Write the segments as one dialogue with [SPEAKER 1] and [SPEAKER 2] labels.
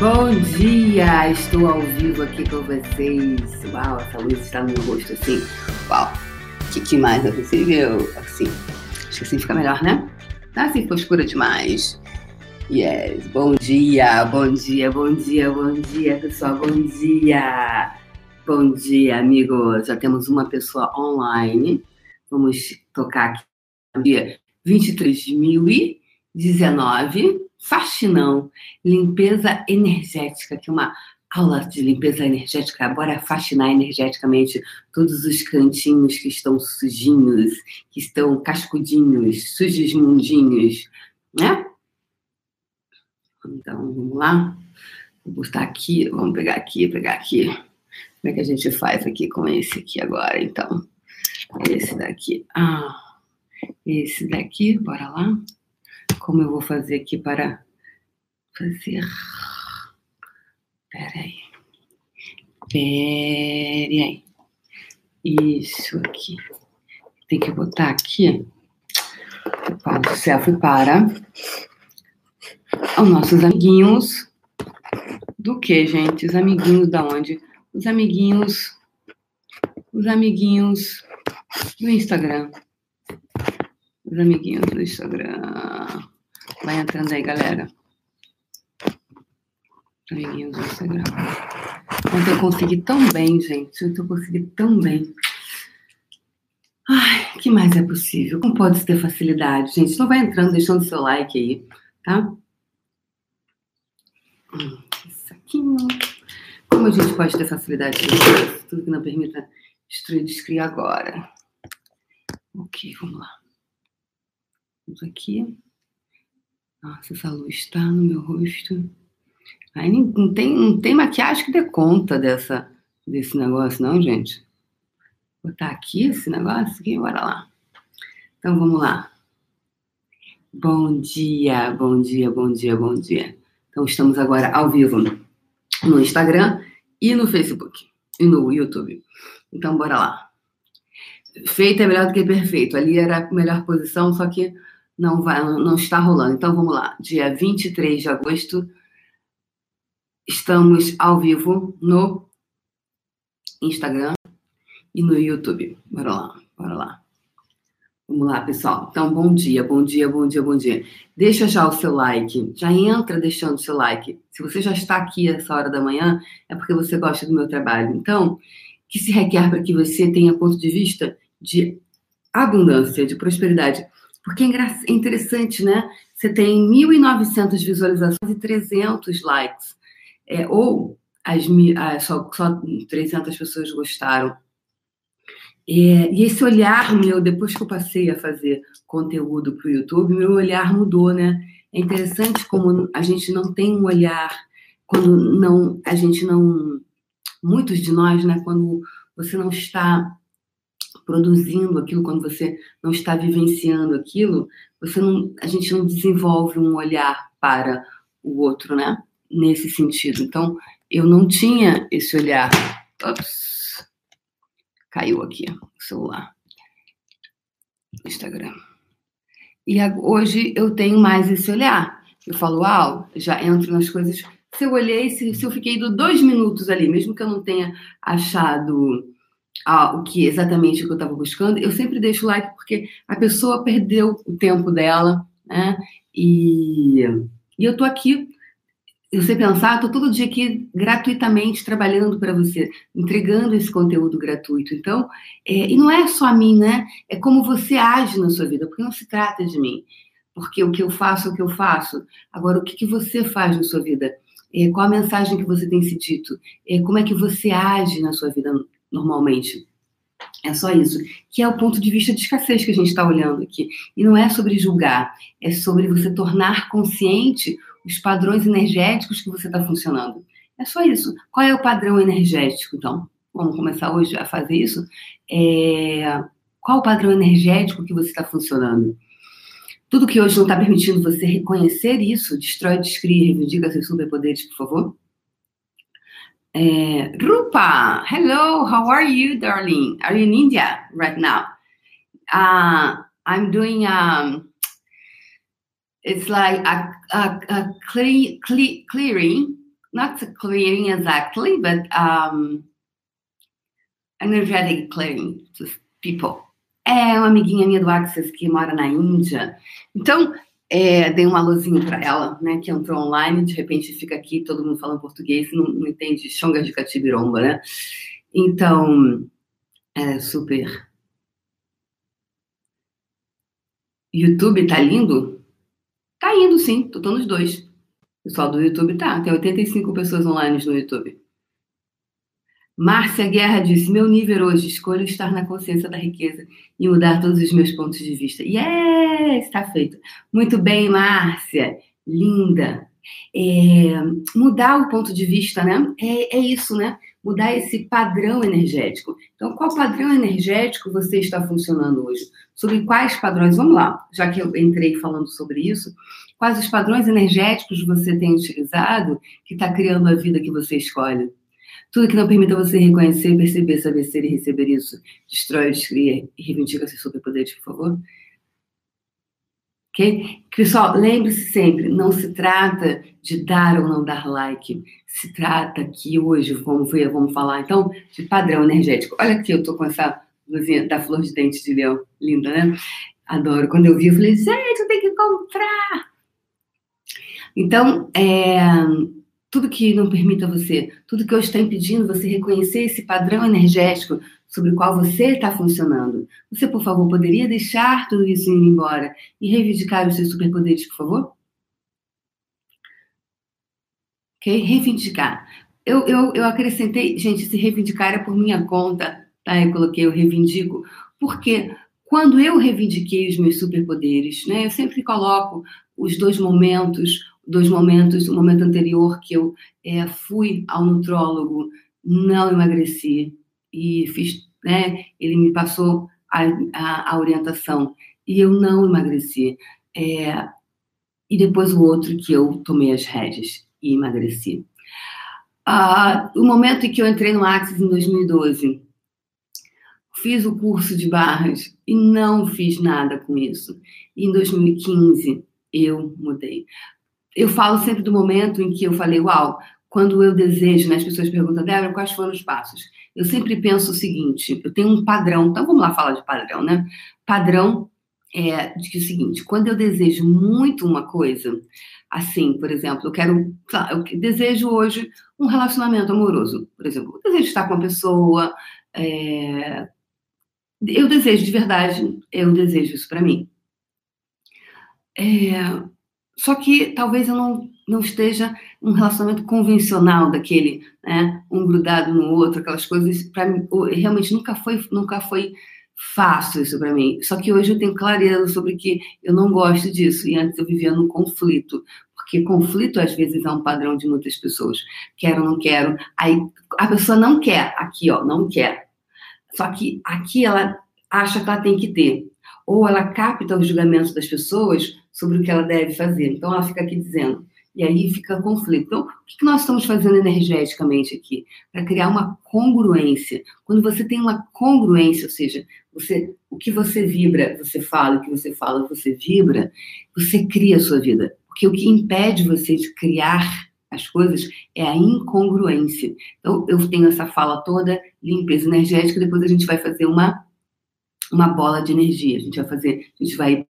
[SPEAKER 1] Bom dia! Estou ao vivo aqui com vocês. Uau, essa luz está no meu rosto assim. Uau! O que, que, mais é possível? Assim. Acho que assim fica melhor, né? Tá assim ficou escura demais. Yes! Bom dia, bom dia, bom dia, bom dia, pessoal, bom dia! Bom dia, amigos! Já temos uma pessoa online. Vamos tocar aqui dia 23.019 faxinão, limpeza energética, que é uma aula de limpeza energética. Bora faxinar energeticamente todos os cantinhos que estão sujinhos, que estão cascudinhos, sujos mundinhos, né? Então, vamos lá. Vou botar aqui, vamos pegar aqui, pegar aqui. Como é que a gente faz aqui com esse aqui agora, então? Esse daqui. Ah, esse daqui, bora lá como eu vou fazer aqui para fazer. Peraí. Peraí. Isso aqui. Tem que botar aqui. O selfie para os nossos amiguinhos. Do que, gente? Os amiguinhos da onde? Os amiguinhos. Os amiguinhos do Instagram. Os amiguinhos do Instagram. Vai entrando aí, galera. Amiguinhos do Instagram. Ontem eu consegui tão bem, gente. Ontem eu consegui tão bem. Ai, que mais é possível? Como pode ter facilidade, gente? Não vai entrando, deixando seu like aí, tá? Hum, aqui. Como a gente pode ter facilidade de tudo que não permita destruir, descriar agora. Ok, vamos lá. Vamos aqui. Nossa, essa luz está no meu rosto. Aí não tem, não tem maquiagem que dê conta dessa, desse negócio, não, gente. Vou botar aqui esse negócio aqui, bora lá. Então vamos lá. Bom dia, bom dia, bom dia, bom dia. Então estamos agora ao vivo no Instagram e no Facebook e no YouTube. Então bora lá. Feito é melhor do que perfeito. Ali era a melhor posição, só que não vai, não está rolando. Então vamos lá. Dia 23 de agosto, estamos ao vivo no Instagram e no YouTube. Bora lá, bora lá. Vamos lá, pessoal. Então, bom dia, bom dia, bom dia, bom dia. Deixa já o seu like. Já entra deixando o seu like. Se você já está aqui essa hora da manhã, é porque você gosta do meu trabalho. Então, que se requer para que você tenha ponto de vista de abundância, de prosperidade porque é interessante, né? Você tem 1.900 visualizações e 300 likes. É, ou as, as, só, só 300 pessoas gostaram. É, e esse olhar meu, depois que eu passei a fazer conteúdo para o YouTube, meu olhar mudou, né? É interessante como a gente não tem um olhar, quando não, a gente não, muitos de nós, né? Quando você não está produzindo aquilo, quando você não está vivenciando aquilo, você não, a gente não desenvolve um olhar para o outro, né? Nesse sentido. Então, eu não tinha esse olhar. Ops, caiu aqui o celular. Instagram. E hoje eu tenho mais esse olhar. Eu falo, uau, já entro nas coisas. Se eu olhei, se, se eu fiquei do dois minutos ali, mesmo que eu não tenha achado o que exatamente o que eu estava buscando, eu sempre deixo like porque a pessoa perdeu o tempo dela, né? E, e eu tô aqui, eu sei pensar, tô todo dia aqui gratuitamente trabalhando para você, entregando esse conteúdo gratuito. Então, é, e não é só a mim, né? É como você age na sua vida, porque não se trata de mim. Porque o que eu faço é o que eu faço. Agora, o que, que você faz na sua vida? É, qual a mensagem que você tem se dito? É, como é que você age na sua vida normalmente. É só isso. Que é o ponto de vista de escassez que a gente está olhando aqui. E não é sobre julgar, é sobre você tornar consciente os padrões energéticos que você está funcionando. É só isso. Qual é o padrão energético, então? Vamos começar hoje a fazer isso? É... Qual o padrão energético que você está funcionando? Tudo que hoje não está permitindo você reconhecer isso, destrói, descreve, reivindica seus superpoderes, por favor. Uh, Rupa, hello, how are you, darling? Are you in India right now? Uh, I'm doing, um, it's like a, a, a cle cle clearing not a clearing exactly, but um, energetic clearing to people. É uma amiguinha minha do Access que mora na Índia. Então, é, dei um alôzinho para ela, né, que entrou online, de repente fica aqui, todo mundo falando português, não, não entende chonga de catibiromba, né? Então, é super. YouTube tá lindo? Tá indo, sim, tô, tô nos dois. O pessoal do YouTube tá, tem 85 pessoas online no YouTube. Márcia Guerra disse: Meu nível hoje, escolho estar na consciência da riqueza e mudar todos os meus pontos de vista. Yes, está feito. Muito bem, Márcia. Linda. É, mudar o ponto de vista, né? É, é isso, né? Mudar esse padrão energético. Então, qual padrão energético você está funcionando hoje? Sobre quais padrões? Vamos lá, já que eu entrei falando sobre isso, quais os padrões energéticos você tem utilizado que está criando a vida que você escolhe? Tudo que não permita você reconhecer, perceber, saber ser e receber isso, destrói, descria e reivindica seus superpoderes, por favor. Ok? Pessoal, lembre-se sempre, não se trata de dar ou não dar like. Se trata aqui hoje, como foi, vamos falar então, de padrão energético. Olha aqui, eu tô com essa luzinha da flor de dente de leão. Linda, né? Adoro. Quando eu vi, eu falei, gente, eu tenho que comprar. Então, é, tudo que não permita você, tudo que hoje está impedindo você reconhecer esse padrão energético sobre o qual você está funcionando. Você, por favor, poderia deixar tudo isso ir embora e reivindicar os seus superpoderes, por favor? Ok? Reivindicar. Eu, eu, eu acrescentei, gente, se reivindicar é por minha conta, tá? Eu coloquei, eu reivindico, porque quando eu reivindiquei os meus superpoderes, né? Eu sempre coloco os dois momentos dois momentos, o momento anterior que eu é, fui ao nutrólogo, não emagreci e fiz, né? Ele me passou a, a, a orientação e eu não emagreci. É, e depois o outro que eu tomei as rédeas e emagreci. Ah, o momento em que eu entrei no Axis em 2012, fiz o curso de barras e não fiz nada com isso. E em 2015 eu mudei eu falo sempre do momento em que eu falei, uau, quando eu desejo, né, as pessoas perguntam, Débora, quais foram os passos? Eu sempre penso o seguinte, eu tenho um padrão, então vamos lá falar de padrão, né? Padrão é de que é o seguinte, quando eu desejo muito uma coisa, assim, por exemplo, eu quero, eu desejo hoje um relacionamento amoroso, por exemplo, eu desejo estar com uma pessoa, é, eu desejo de verdade, eu desejo isso para mim. É, só que talvez eu não, não esteja um relacionamento convencional daquele, né? Um grudado no outro, aquelas coisas. Para mim, realmente nunca foi, nunca foi fácil isso para mim. Só que hoje eu tenho clareza sobre que eu não gosto disso. E antes eu vivia num conflito. Porque conflito, às vezes, é um padrão de muitas pessoas. Quero, não quero. Aí a pessoa não quer. Aqui, ó, não quer. Só que aqui ela acha que ela tem que ter. Ou ela capta os julgamentos das pessoas sobre o que ela deve fazer. Então, ela fica aqui dizendo. E aí fica conflito. Então, o que nós estamos fazendo energeticamente aqui? Para criar uma congruência. Quando você tem uma congruência, ou seja, você, o que você vibra, você fala, o que você fala, você vibra, você cria a sua vida. Porque o que impede você de criar as coisas é a incongruência. Então, eu tenho essa fala toda, limpeza energética, depois a gente vai fazer uma, uma bola de energia. A gente vai fazer, a gente vai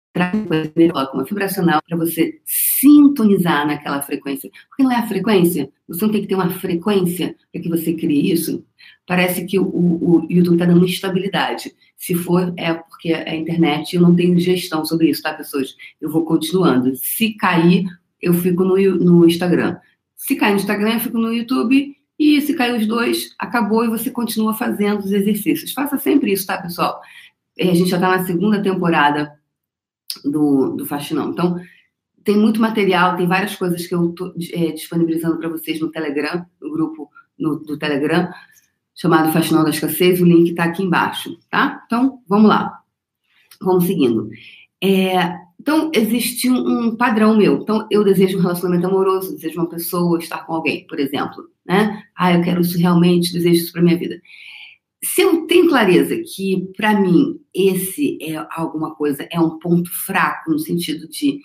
[SPEAKER 1] coloca uma vibracional para você sintonizar naquela frequência. Porque não é a frequência? Você não tem que ter uma frequência para que você crie isso? Parece que o, o, YouTube está dando estabilidade. Se for, é porque é a internet eu não tenho gestão sobre isso, tá, pessoas? Eu vou continuando. Se cair, eu fico no, no Instagram. Se cair no Instagram, eu fico no YouTube. E se cair os dois, acabou e você continua fazendo os exercícios. Faça sempre isso, tá, pessoal? A gente já está na segunda temporada do, do Faxinão. Então, tem muito material, tem várias coisas que eu estou é, disponibilizando para vocês no Telegram, no grupo no, do Telegram, chamado Faxinão da Escassez. O link está aqui embaixo, tá? Então, vamos lá. Vamos seguindo. É, então, existe um, padrão meu. Então, eu desejo um relacionamento amoroso, desejo uma pessoa, estar com alguém, por exemplo. Né? Ah, eu quero isso realmente, desejo isso para minha vida se eu tenho clareza que, para mim, esse é alguma coisa, é um ponto fraco, no sentido de,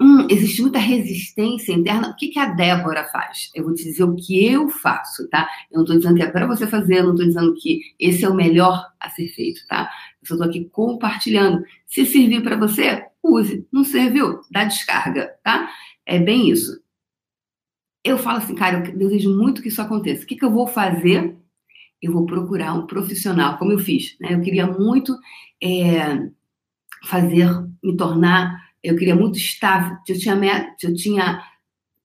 [SPEAKER 1] hum, existe muita resistência interna. O que, que a Débora faz? Eu vou te dizer o que eu faço, tá? Eu não estou dizendo que é para você fazer, eu não estou dizendo que esse é o melhor a ser feito, tá? Eu só estou aqui compartilhando. Se servir para você, use. Não serviu? Dá descarga, tá? É bem isso. Eu falo assim, cara, eu desejo muito que isso aconteça. O que, que eu vou fazer? Eu vou procurar um profissional, como eu fiz. Né? Eu queria muito é, fazer, me tornar eu queria muito estar, eu tinha, eu tinha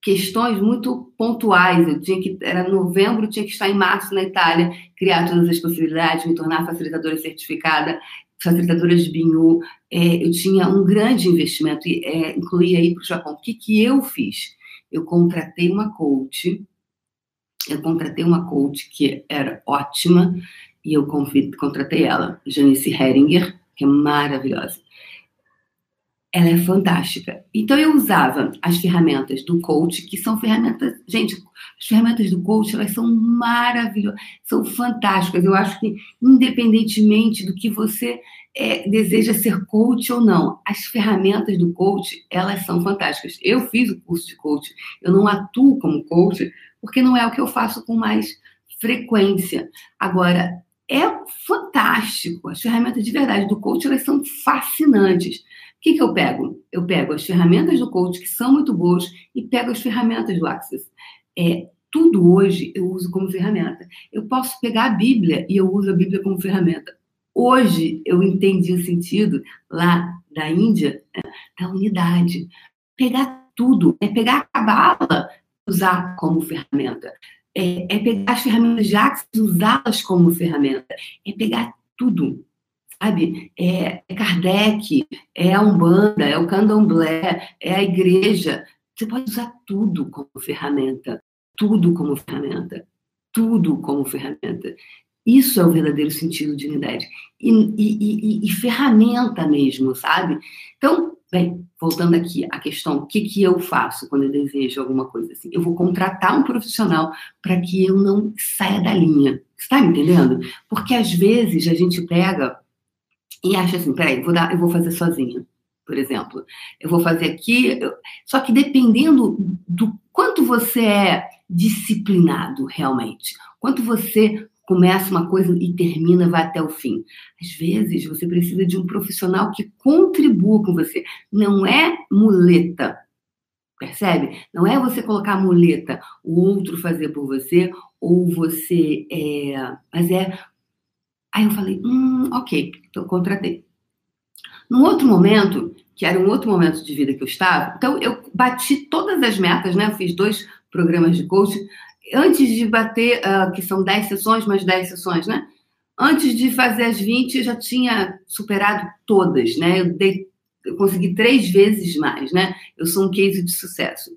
[SPEAKER 1] questões muito pontuais. Eu tinha que, era novembro, tinha que estar em março na Itália, criar todas as possibilidades, me tornar facilitadora certificada, facilitadora de BINU. É, eu tinha um grande investimento, e é, incluía ir para o Japão. O que, que eu fiz? Eu contratei uma coach, eu contratei uma coach que era ótima, e eu contratei ela, Janice Heringer, que é maravilhosa ela é fantástica. Então eu usava as ferramentas do coach, que são ferramentas, gente, as ferramentas do coach, elas são maravilhosas, são fantásticas. Eu acho que independentemente do que você é, deseja ser coach ou não, as ferramentas do coach, elas são fantásticas. Eu fiz o curso de coach, eu não atuo como coach, porque não é o que eu faço com mais frequência. Agora, é fantástico. As ferramentas de verdade do coach, elas são fascinantes. O que, que eu pego? Eu pego as ferramentas do coach, que são muito boas, e pego as ferramentas do Access. É, tudo hoje eu uso como ferramenta. Eu posso pegar a Bíblia e eu uso a Bíblia como ferramenta. Hoje eu entendi o sentido lá da Índia né, da unidade. Pegar tudo, é pegar a cabala, usar como ferramenta. É, é pegar as ferramentas Access e usá-las como ferramenta. É pegar tudo sabe? É, é Kardec, é a Umbanda, é o Candomblé, é a igreja. Você pode usar tudo como ferramenta, tudo como ferramenta, tudo como ferramenta. Isso é o verdadeiro sentido de unidade. E, e, e, e ferramenta mesmo, sabe? Então, bem, voltando aqui à questão, o que, que eu faço quando eu desejo alguma coisa assim? Eu vou contratar um profissional para que eu não saia da linha. Está me entendendo? Porque às vezes a gente pega e acha assim, peraí, vou dar, eu vou fazer sozinha, por exemplo. Eu vou fazer aqui, só que dependendo do quanto você é disciplinado realmente, quanto você começa uma coisa e termina, vai até o fim. Às vezes você precisa de um profissional que contribua com você. Não é muleta, percebe? Não é você colocar a muleta, o outro fazer por você, ou você é. Mas é Aí eu falei, hum, ok, então contratei. Num outro momento, que era um outro momento de vida que eu estava, então eu bati todas as metas, né? Eu fiz dois programas de coaching. Antes de bater, uh, que são 10 sessões, mais 10 sessões, né? Antes de fazer as 20, eu já tinha superado todas, né? Eu, dei, eu consegui três vezes mais, né? Eu sou um case de sucesso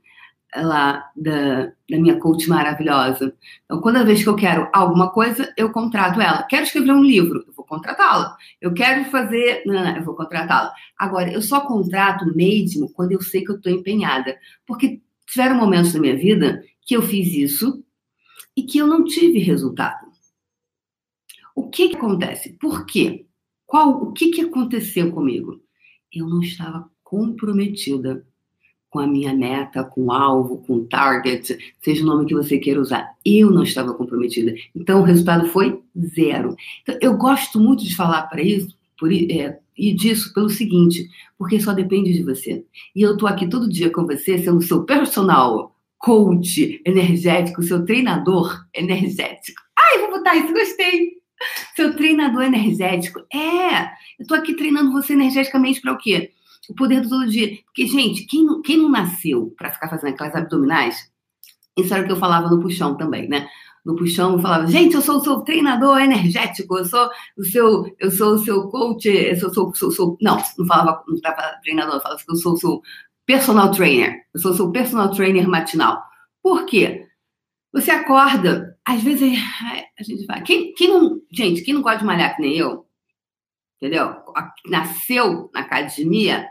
[SPEAKER 1] lá da, da minha coach maravilhosa. Então, toda vez que eu quero alguma coisa, eu contrato ela. Quero escrever um livro, eu vou contratá-la. Eu quero fazer, não, não, eu vou contratá-la. Agora, eu só contrato mesmo quando eu sei que eu estou empenhada, porque tiveram momentos na minha vida que eu fiz isso e que eu não tive resultado. O que, que acontece? Por quê? Qual, o que, que aconteceu comigo? Eu não estava comprometida com a minha meta, com o alvo, com o target, seja o nome que você queira usar. Eu não estava comprometida. Então, o resultado foi zero. Então, eu gosto muito de falar para isso, por, é, e disso pelo seguinte, porque só depende de você. E eu estou aqui todo dia com você, sendo seu personal coach energético, seu treinador energético. Ai, vou botar isso, gostei! Seu treinador energético. É, eu estou aqui treinando você energeticamente para o quê? o poder do todo dia. Porque, gente, quem não, quem não nasceu para ficar fazendo aquelas abdominais, isso era o que eu falava no puxão também, né? No puxão eu falava, gente, eu sou o seu treinador energético, eu sou o seu, eu sou o seu coach, eu sou, sou, sou, sou não, não falava, não estava treinador, eu falava que eu sou o seu personal trainer, eu sou seu personal trainer matinal. Por quê? Você acorda, às vezes a gente vai. Quem, quem não, gente, quem não gosta de malhar que nem eu, entendeu? Nasceu na academia,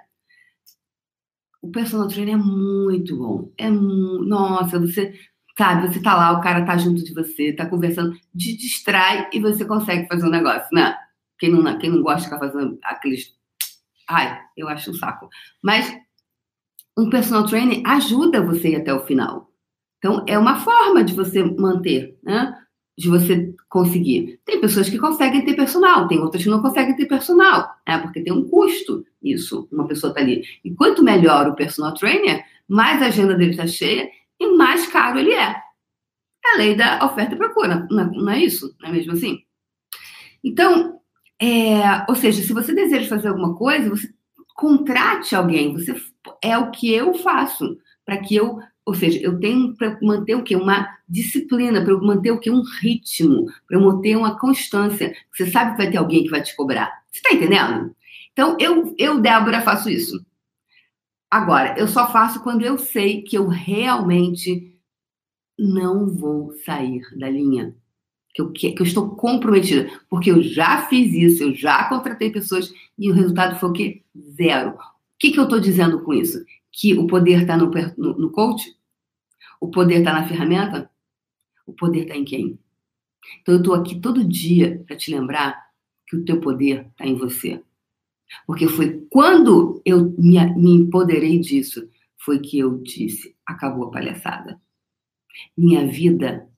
[SPEAKER 1] o personal trainer é muito bom. É nossa, você sabe, você tá lá, o cara tá junto de você, tá conversando, te distrai e você consegue fazer um negócio, né? Quem não, quem não gosta de ficar fazendo aqueles. Ai, eu acho um saco. Mas um personal trainer ajuda você até o final. Então, é uma forma de você manter, né? De você conseguir. Tem pessoas que conseguem ter personal, tem outras que não conseguem ter personal, né? Porque tem um custo isso, uma pessoa tá ali. E quanto melhor o personal trainer, mais a agenda dele está cheia e mais caro ele é. É a lei da oferta e procura, não é, é isso? Não é mesmo assim? Então, é, ou seja, se você deseja fazer alguma coisa, você contrate alguém. Você é o que eu faço para que eu, ou seja, eu tenho para manter o que uma disciplina, para manter o que um ritmo, para manter uma constância. Você sabe que vai ter alguém que vai te cobrar. Você está entendendo? Então eu, eu Débora faço isso. Agora, eu só faço quando eu sei que eu realmente não vou sair da linha que eu, que, eu estou comprometida, porque eu já fiz isso, eu já contratei pessoas e o resultado foi o quê? Zero. Que, que eu estou dizendo com isso? Que o poder está no, no, no coach? O poder está na ferramenta? O poder está em quem? Então eu estou aqui todo dia para te lembrar que o teu poder está em você. Porque foi quando eu me, me empoderei disso, foi que eu disse: acabou a palhaçada. Minha vida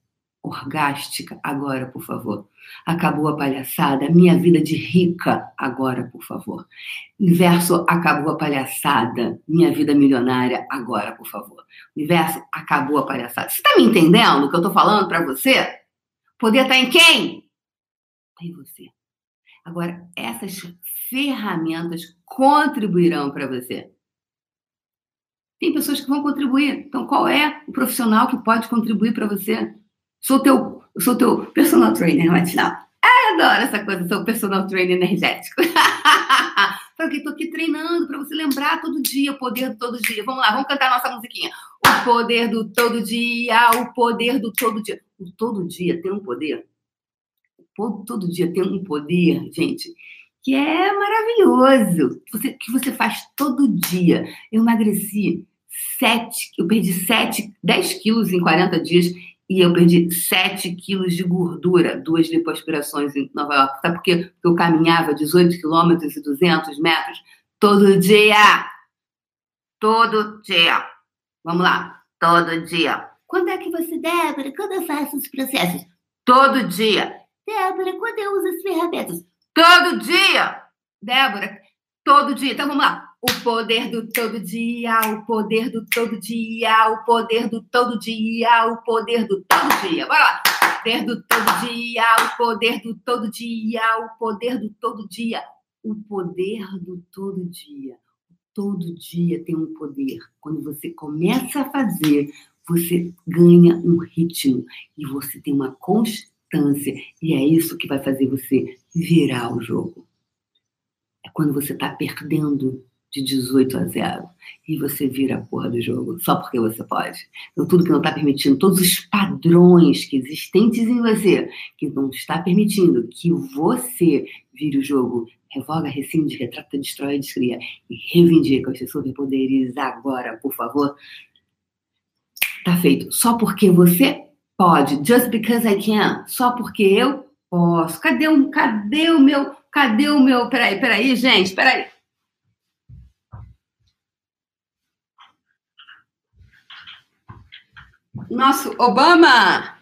[SPEAKER 1] orgástica, agora, por favor. Acabou a palhaçada, minha vida de rica, agora, por favor. Universo, acabou a palhaçada, minha vida milionária, agora, por favor. Universo, acabou a palhaçada. Você está me entendendo o que eu estou falando para você? Poder está em quem? Está em você. Agora, essas ferramentas contribuirão para você. Tem pessoas que vão contribuir. Então, qual é o profissional que pode contribuir para você? Sou teu, sou teu personal trainer matinal. Ai, adoro essa coisa, sou personal trainer energético. Porque estou aqui treinando para você lembrar todo dia o poder do todo dia. Vamos lá, vamos cantar nossa musiquinha. O poder do todo dia, o poder do todo dia. O todo dia tem um poder. O todo dia tem um poder, gente, que é maravilhoso. Você, que você faz todo dia. Eu emagreci 7, eu perdi 7, 10 quilos em 40 dias e eu perdi 7 quilos de gordura, duas lipoaspirações em Nova York. Sabe por quê? Porque eu caminhava 18 quilômetros e 200 metros todo dia. Todo dia. Vamos lá. Todo dia. Quando é que você, Débora, quando eu faço os processos? Todo dia. Débora, quando eu uso as ferramentas? Todo dia. Débora, todo dia. Então vamos lá. O poder do todo dia, o poder do todo dia, o poder do todo dia, o poder do todo dia. Bora lá. O poder do todo dia, o poder do todo dia, o poder do todo dia. O poder do todo dia. Todo dia tem um poder. Quando você começa a fazer, você ganha um ritmo e você tem uma constância. E é isso que vai fazer você virar o jogo. É quando você está perdendo de 18 a 0 e você vira a porra do jogo só porque você pode. Então, tudo que não está permitindo, todos os padrões que existentes em você, que não está permitindo que você vire o jogo, revoga, rescinde, retrata, destrói, descria e reivindica os seus superpoderes agora, por favor. Tá feito. Só porque você pode. Just because I can. Só porque eu posso. Cadê o, cadê o meu, cadê o meu, peraí, peraí, gente, peraí. Nosso Obama!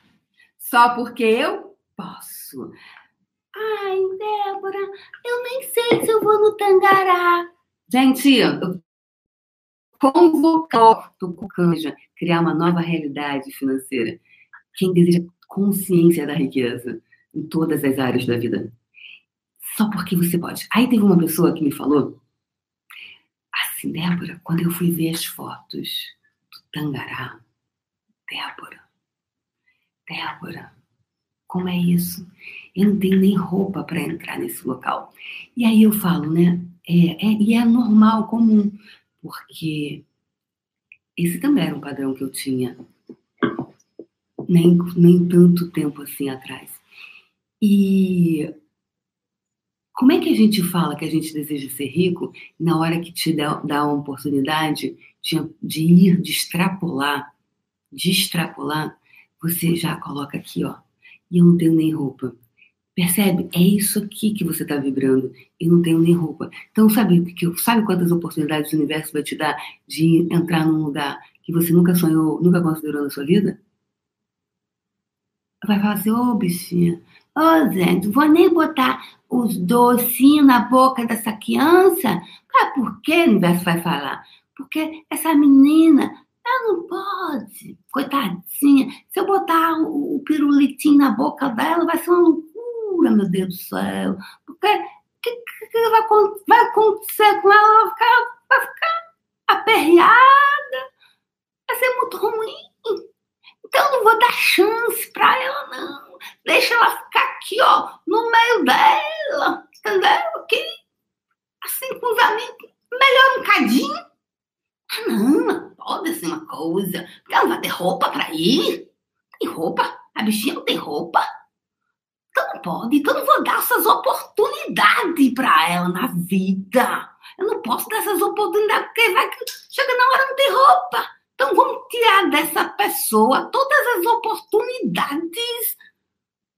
[SPEAKER 1] Só porque eu posso. Ai, Débora, eu nem sei se eu vou no Tangará. Gente, eu convocou do Canja criar uma nova realidade financeira. Quem deseja consciência da riqueza em todas as áreas da vida. Só porque você pode. Aí teve uma pessoa que me falou assim, Débora, quando eu fui ver as fotos do Tangará, Débora, Débora, como é isso? Eu não tenho nem roupa para entrar nesse local. E aí eu falo, né? É, é, e é normal, comum, porque esse também era um padrão que eu tinha nem, nem tanto tempo assim atrás. E como é que a gente fala que a gente deseja ser rico na hora que te dá, dá oportunidade de, de ir, de extrapolar de extrapolar, você já coloca aqui, ó. E eu não tenho nem roupa. Percebe? É isso aqui que você está vibrando. E não tenho nem roupa. Então, sabe, que, sabe quantas oportunidades o universo vai te dar de entrar num lugar que você nunca sonhou, nunca considerou na sua vida? Vai falar assim, ô oh, bichinha, ô oh, Zé, não vou nem botar os docinhos na boca dessa criança. Ah, por que o universo vai falar? Porque essa menina ela não pode, coitadinha. Se eu botar o, o pirulitinho na boca dela, vai ser uma loucura, meu Deus do céu. Porque o que, que, que vai, vai, acontecer com ela? Vai ficar, vai ficar aperreada. Vai ser muito ruim. Então eu não vou dar chance para ela, não. Deixa ela ficar aqui, ó, no meio dela. Entendeu? Aqui, assim, com os amigos. Melhor um cadinho. Ah, não, pode ser uma coisa. Porque ela não vai ter roupa para ir. Tem roupa? A bichinha não tem roupa. Então não pode. Então não vou dar essas oportunidades para ela na vida. Eu não posso dar essas oportunidades porque vai que chega na hora não tem roupa. Então vamos tirar dessa pessoa todas as oportunidades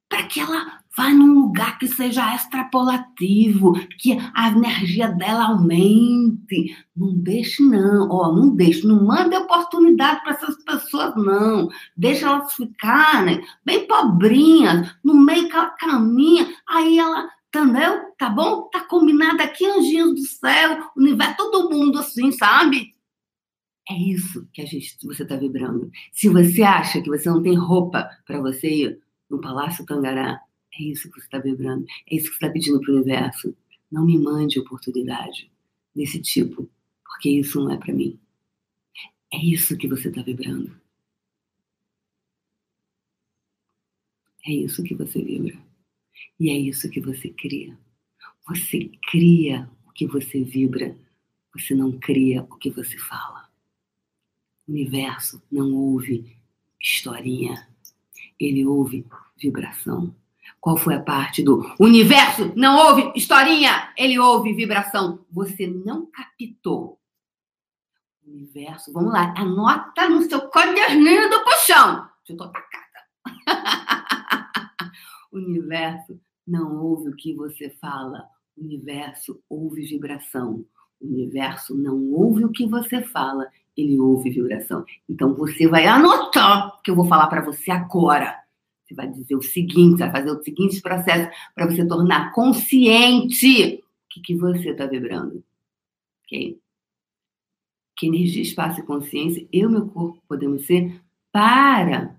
[SPEAKER 1] para que ela vá num lugar que seja extrapolativo, que a energia dela aumente. Não deixe, não. Ó, oh, não deixe. Não mande oportunidade para essas pessoas, não. Deixa elas ficarem bem pobrinhas, no meio que ela caminha. Aí ela, entendeu? Tá bom? Tá combinado aqui, anjinhos do céu, universo, todo mundo assim, sabe? É isso que a gente, você está vibrando. Se você acha que você não tem roupa para você ir no Palácio Tangará, é isso que você está vibrando. É isso que você está pedindo para o universo. Não me mande oportunidade desse tipo, porque isso não é para mim. É isso que você está vibrando. É isso que você vibra. E é isso que você cria. Você cria o que você vibra. Você não cria o que você fala. O universo não ouve historinha. Ele ouve vibração. Qual foi a parte do universo? Não houve historinha, ele ouve vibração. Você não captou. Universo, vamos lá, anota no seu caderninho do colchão. Eu tô atacada. universo não ouve o que você fala. O universo ouve vibração. O universo não ouve o que você fala, ele ouve vibração. Então você vai anotar que eu vou falar para você agora. Você vai dizer o seguinte, vai fazer o seguinte processo para você tornar consciente o que, que você está vibrando. Ok? Que energia, espaço e consciência, eu e meu corpo podemos ser para.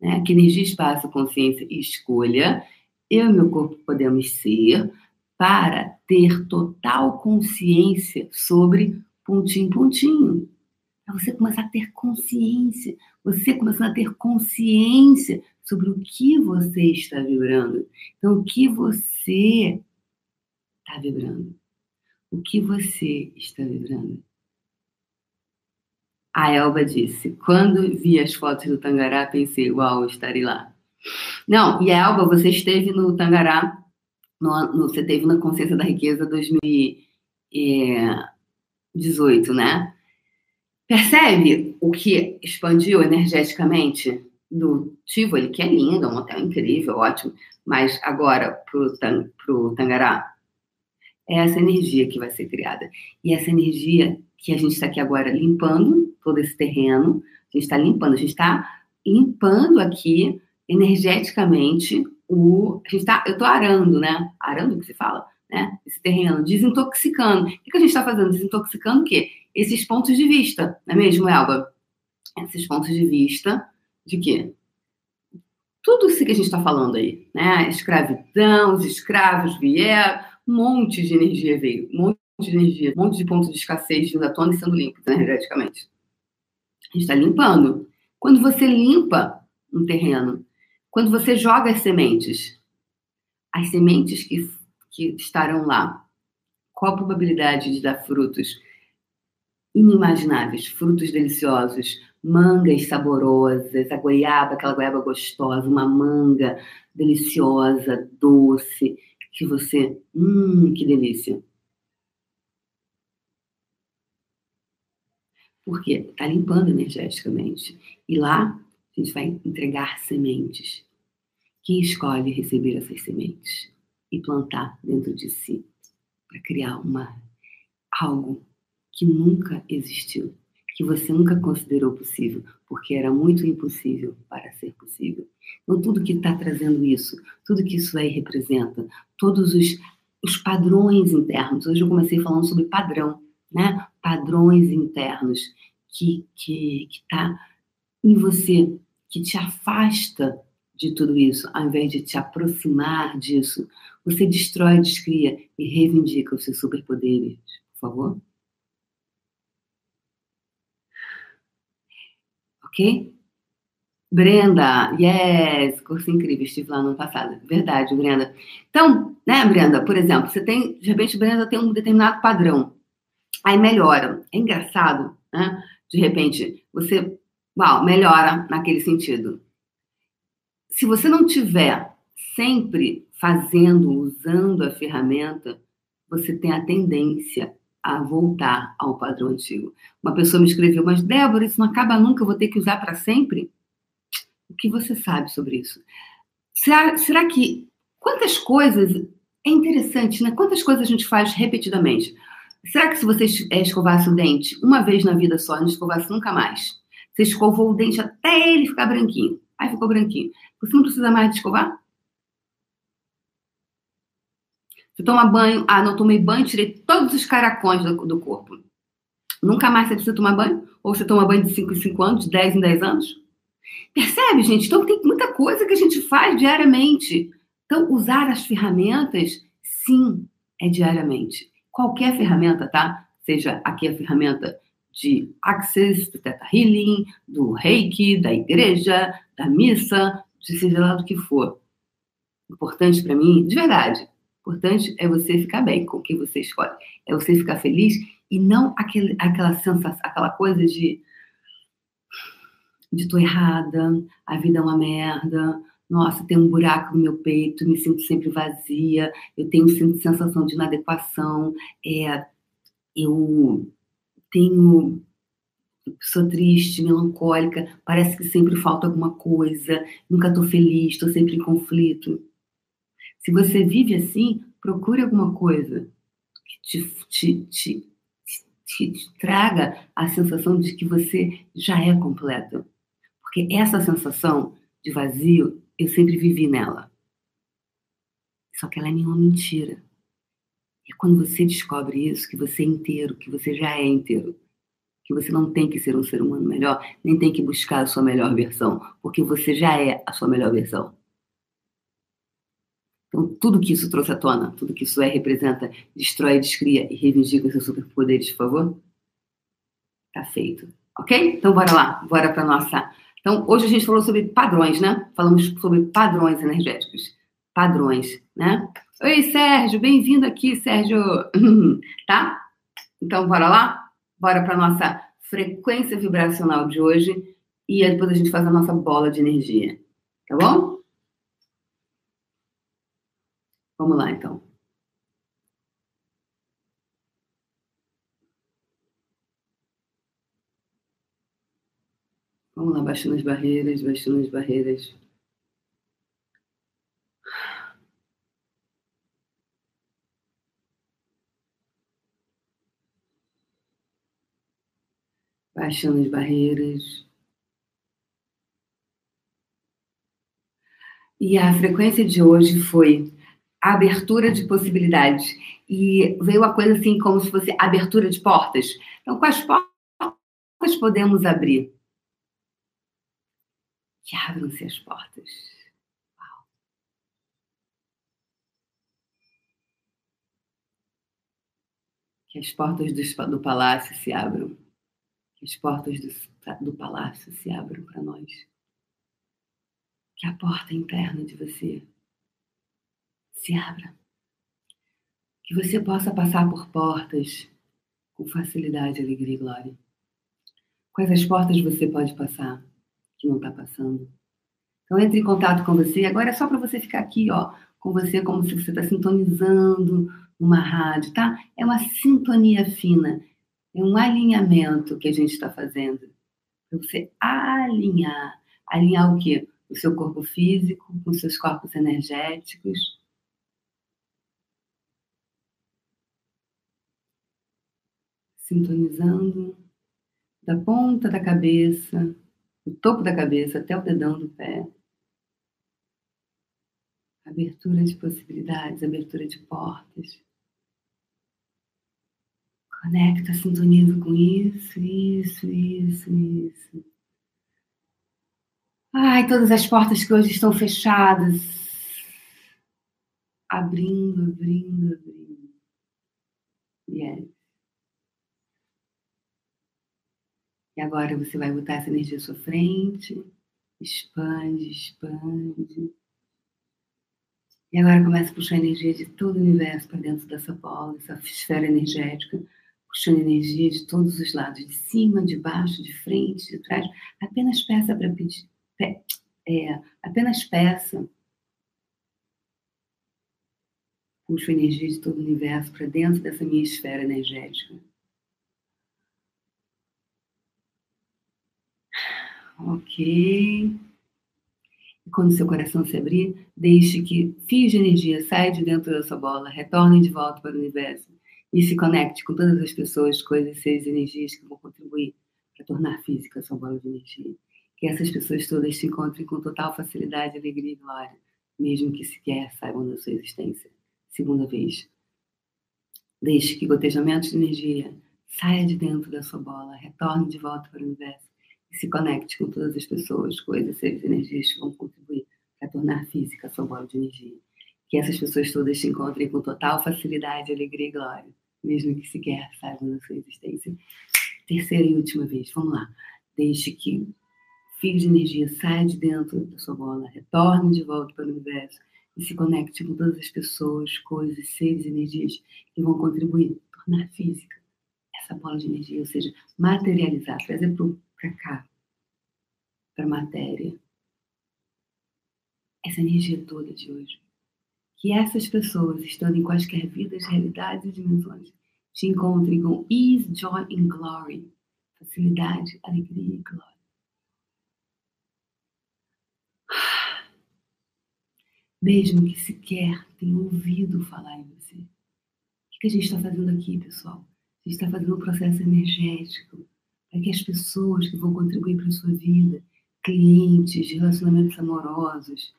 [SPEAKER 1] Né? Que energia, espaço, consciência e escolha, eu e meu corpo podemos ser para ter total consciência sobre pontinho, pontinho. Você começar a ter consciência, você começando a ter consciência sobre o que você está vibrando. Então, o que você está vibrando? O que você está vibrando? A Elba disse: quando vi as fotos do Tangará, pensei, uau, estarei lá. Não, e a Elba, você esteve no Tangará, no, no, você teve na Consciência da Riqueza 2018, né? Percebe o que expandiu energeticamente? Do Tivoli, que é lindo, é um hotel incrível, ótimo, mas agora para o Tangará, é essa energia que vai ser criada. E essa energia que a gente está aqui agora limpando todo esse terreno, a gente está limpando, a gente está limpando aqui energeticamente o. A gente tá, eu estou arando, né? Arando que se fala, né? Esse terreno, desintoxicando. O que, que a gente está fazendo? Desintoxicando o quê? Esses pontos de vista, não é mesmo, Elba? Esses pontos de vista de quê? Tudo isso que a gente está falando aí, né? A escravidão, os escravos vieram, um monte de energia veio, um monte de energia, um monte de pontos de escassez vindo à tona e sendo limpos energeticamente. A gente está limpando. Quando você limpa um terreno, quando você joga as sementes, as sementes que, que estarão lá, qual a probabilidade de dar frutos inimagináveis, frutos deliciosos, mangas saborosas, a goiaba, aquela goiaba gostosa, uma manga deliciosa, doce, que você, hum, que delícia. Por quê? Está limpando energeticamente. E lá a gente vai entregar sementes Quem escolhe receber essas sementes e plantar dentro de si para criar uma algo que nunca existiu, que você nunca considerou possível, porque era muito impossível para ser possível. Então, tudo que está trazendo isso, tudo que isso aí representa, todos os, os padrões internos. Hoje eu comecei falando sobre padrão, né? Padrões internos que que está em você, que te afasta de tudo isso, ao invés de te aproximar disso, você destrói, descria e reivindica os seus superpoderes. Por favor. Ok? Brenda, yes, curso incrível, estive lá no ano passado. Verdade, Brenda. Então, né, Brenda, por exemplo, você tem, de repente, Brenda tem um determinado padrão. Aí melhora. É engraçado, né? De repente, você, uau, melhora naquele sentido. Se você não tiver sempre fazendo, usando a ferramenta, você tem a tendência a voltar ao padrão antigo. Uma pessoa me escreveu, mas Débora, isso não acaba nunca, eu vou ter que usar para sempre? O que você sabe sobre isso? Será, será que quantas coisas é interessante, né? Quantas coisas a gente faz repetidamente? Será que se você é, escovasse o dente uma vez na vida só, não escovasse nunca mais? Você escovou o dente até ele ficar branquinho. Aí ficou branquinho. Você não precisa mais de escovar? Você toma banho, ah, não tomei banho, tirei todos os caracóis do, do corpo. Nunca mais você precisa tomar banho? Ou você toma banho de 5 em 5 anos, de 10 em 10 anos? Percebe, gente? Então tem muita coisa que a gente faz diariamente. Então, usar as ferramentas, sim, é diariamente. Qualquer ferramenta, tá? Seja aqui a ferramenta de Access, do Teta Healing, do Reiki, da igreja, da missa, seja lá do que for. Importante para mim, de verdade, importante é você ficar bem com o que você escolhe. É você ficar feliz e não aquele, aquela sensação, aquela coisa de de tô errada, a vida é uma merda, nossa, tem um buraco no meu peito, me sinto sempre vazia, eu tenho sensação de inadequação, é, eu tenho sou triste, melancólica, parece que sempre falta alguma coisa, nunca estou feliz, estou sempre em conflito. Se você vive assim, procure alguma coisa que te, te, te, te, traga a sensação de que você já é completo. Porque essa sensação de vazio, eu sempre vivi nela. Só que ela é nenhuma mentira. É quando você descobre isso, que você é inteiro, que você já é inteiro. Que você não tem que ser um ser humano melhor, nem tem que buscar a sua melhor versão, porque você já é a sua melhor versão. Tudo que isso trouxe à tona, tudo que isso é, representa, destrói, descria e reivindica seus superpoderes, por favor? Tá feito. Ok? Então, bora lá. Bora para nossa. Então, hoje a gente falou sobre padrões, né? Falamos sobre padrões energéticos. Padrões, né? Oi, Sérgio. Bem-vindo aqui, Sérgio. tá? Então, bora lá? Bora para nossa frequência vibracional de hoje e depois a gente faz a nossa bola de energia. Tá bom? Vamos lá, então. Vamos lá, baixando as barreiras, baixando as barreiras. Baixando as barreiras. E a frequência de hoje foi a abertura de possibilidades. E veio a coisa assim, como se fosse abertura de portas. Então, quais portas podemos abrir? Que abram-se as portas. Uau. Que as portas do, do palácio se abram. Que as portas do, do palácio se abram para nós. Que a porta interna de você se abra. Que você possa passar por portas com facilidade, alegria e glória. Quais as portas você pode passar que não está passando? Então entre em contato com você. Agora é só para você ficar aqui, ó, com você como se você está sintonizando numa rádio, tá? É uma sintonia fina, é um alinhamento que a gente está fazendo para você alinhar, alinhar o quê? o seu corpo físico, com seus corpos energéticos. Sintonizando da ponta da cabeça, do topo da cabeça até o dedão do pé. Abertura de possibilidades, abertura de portas. Conecta, sintoniza com isso, isso, isso, isso. Ai, todas as portas que hoje estão fechadas. Abrindo, abrindo, abrindo. Yes. E agora você vai botar essa energia à sua frente. Expande, expande. E agora começa a puxar a energia de todo o universo para dentro dessa bola, essa esfera energética puxando energia de todos os lados, de cima, de baixo, de frente, de trás. Apenas peça para pedir. Pe, é, apenas peça. Puxo energia de todo o universo para dentro dessa minha esfera energética. Ok. E quando seu coração se abrir, deixe que fios de energia saiam de dentro da sua bola, retornem de volta para o universo e se conecte com todas as pessoas, coisas, seres energias que vão contribuir para tornar física a sua bola de energia. Que essas pessoas todas se encontrem com total facilidade, alegria e glória, mesmo que sequer saibam da sua existência. Segunda vez. Deixe que gotejamentos de energia saia de dentro da sua bola, retorne de volta para o universo se conecte com todas as pessoas, coisas, seres energias que vão contribuir para tornar física a sua bola de energia. Que essas pessoas todas se encontrem com total facilidade, alegria e glória, mesmo que sequer saibam da sua existência. Terceira e última vez, vamos lá. Deixe que fio de energia saia de dentro da sua bola, retorne de volta para o universo e se conecte com todas as pessoas, coisas, seres energias que vão contribuir, tornar física essa bola de energia, ou seja, materializar, trazer para cá, para a matéria, essa energia toda de hoje que essas pessoas, estando em quaisquer vidas, realidades e dimensões, te encontrem com ease, joy and glory, facilidade, alegria e glória. Mesmo que sequer tenha ouvido falar em você. O que a gente está fazendo aqui, pessoal? A gente está fazendo um processo energético para que as pessoas que vão contribuir para a sua vida, clientes, relacionamentos amorosos,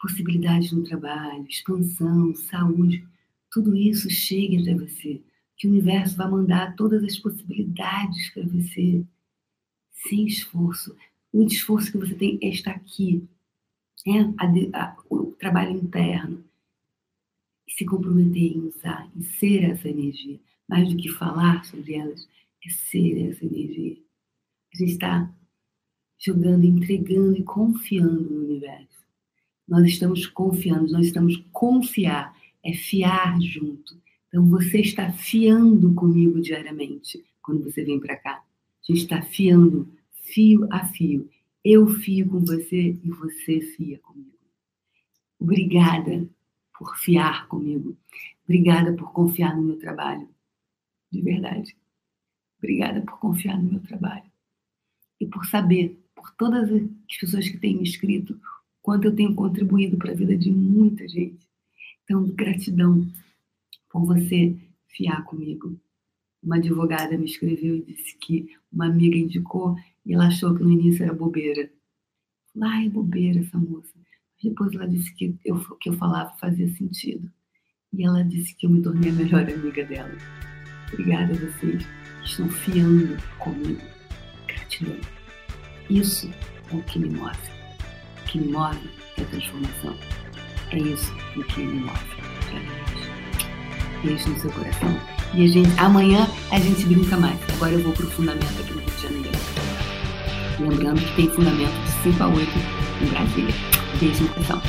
[SPEAKER 1] possibilidades no trabalho, expansão, saúde, tudo isso chegue até você. Que o universo vai mandar todas as possibilidades para você, sem esforço. O esforço que você tem é estar aqui, é a, a, o trabalho interno, se comprometer em usar, em ser essa energia. Mais do que falar sobre elas, é ser essa energia. A gente está jogando, entregando e confiando no universo. Nós estamos confiando, nós estamos confiar, é fiar junto. Então você está fiando comigo diariamente quando você vem para cá. A gente está fiando fio a fio. Eu fio com você e você fia comigo. Obrigada por fiar comigo. Obrigada por confiar no meu trabalho. De verdade. Obrigada por confiar no meu trabalho. E por saber, por todas as pessoas que têm me escrito, quanto eu tenho contribuído para a vida de muita gente. Então, gratidão por você fiar comigo. Uma advogada me escreveu e disse que uma amiga indicou e ela achou que no início era bobeira. Lá é bobeira essa moça. Depois ela disse que eu, que eu falava fazia sentido. E ela disse que eu me tornei a melhor amiga dela. Obrigada a vocês estão fiando comigo. Gratidão. Isso é o que me move que me move é a transformação. É isso o que me move. Beijo no seu coração. E a gente, amanhã a gente brinca mais. Agora eu vou para o fundamento aqui no Rio de Janeiro. Lembrando que tem fundamento de 5 a 8 em Brasília. Beijo no coração.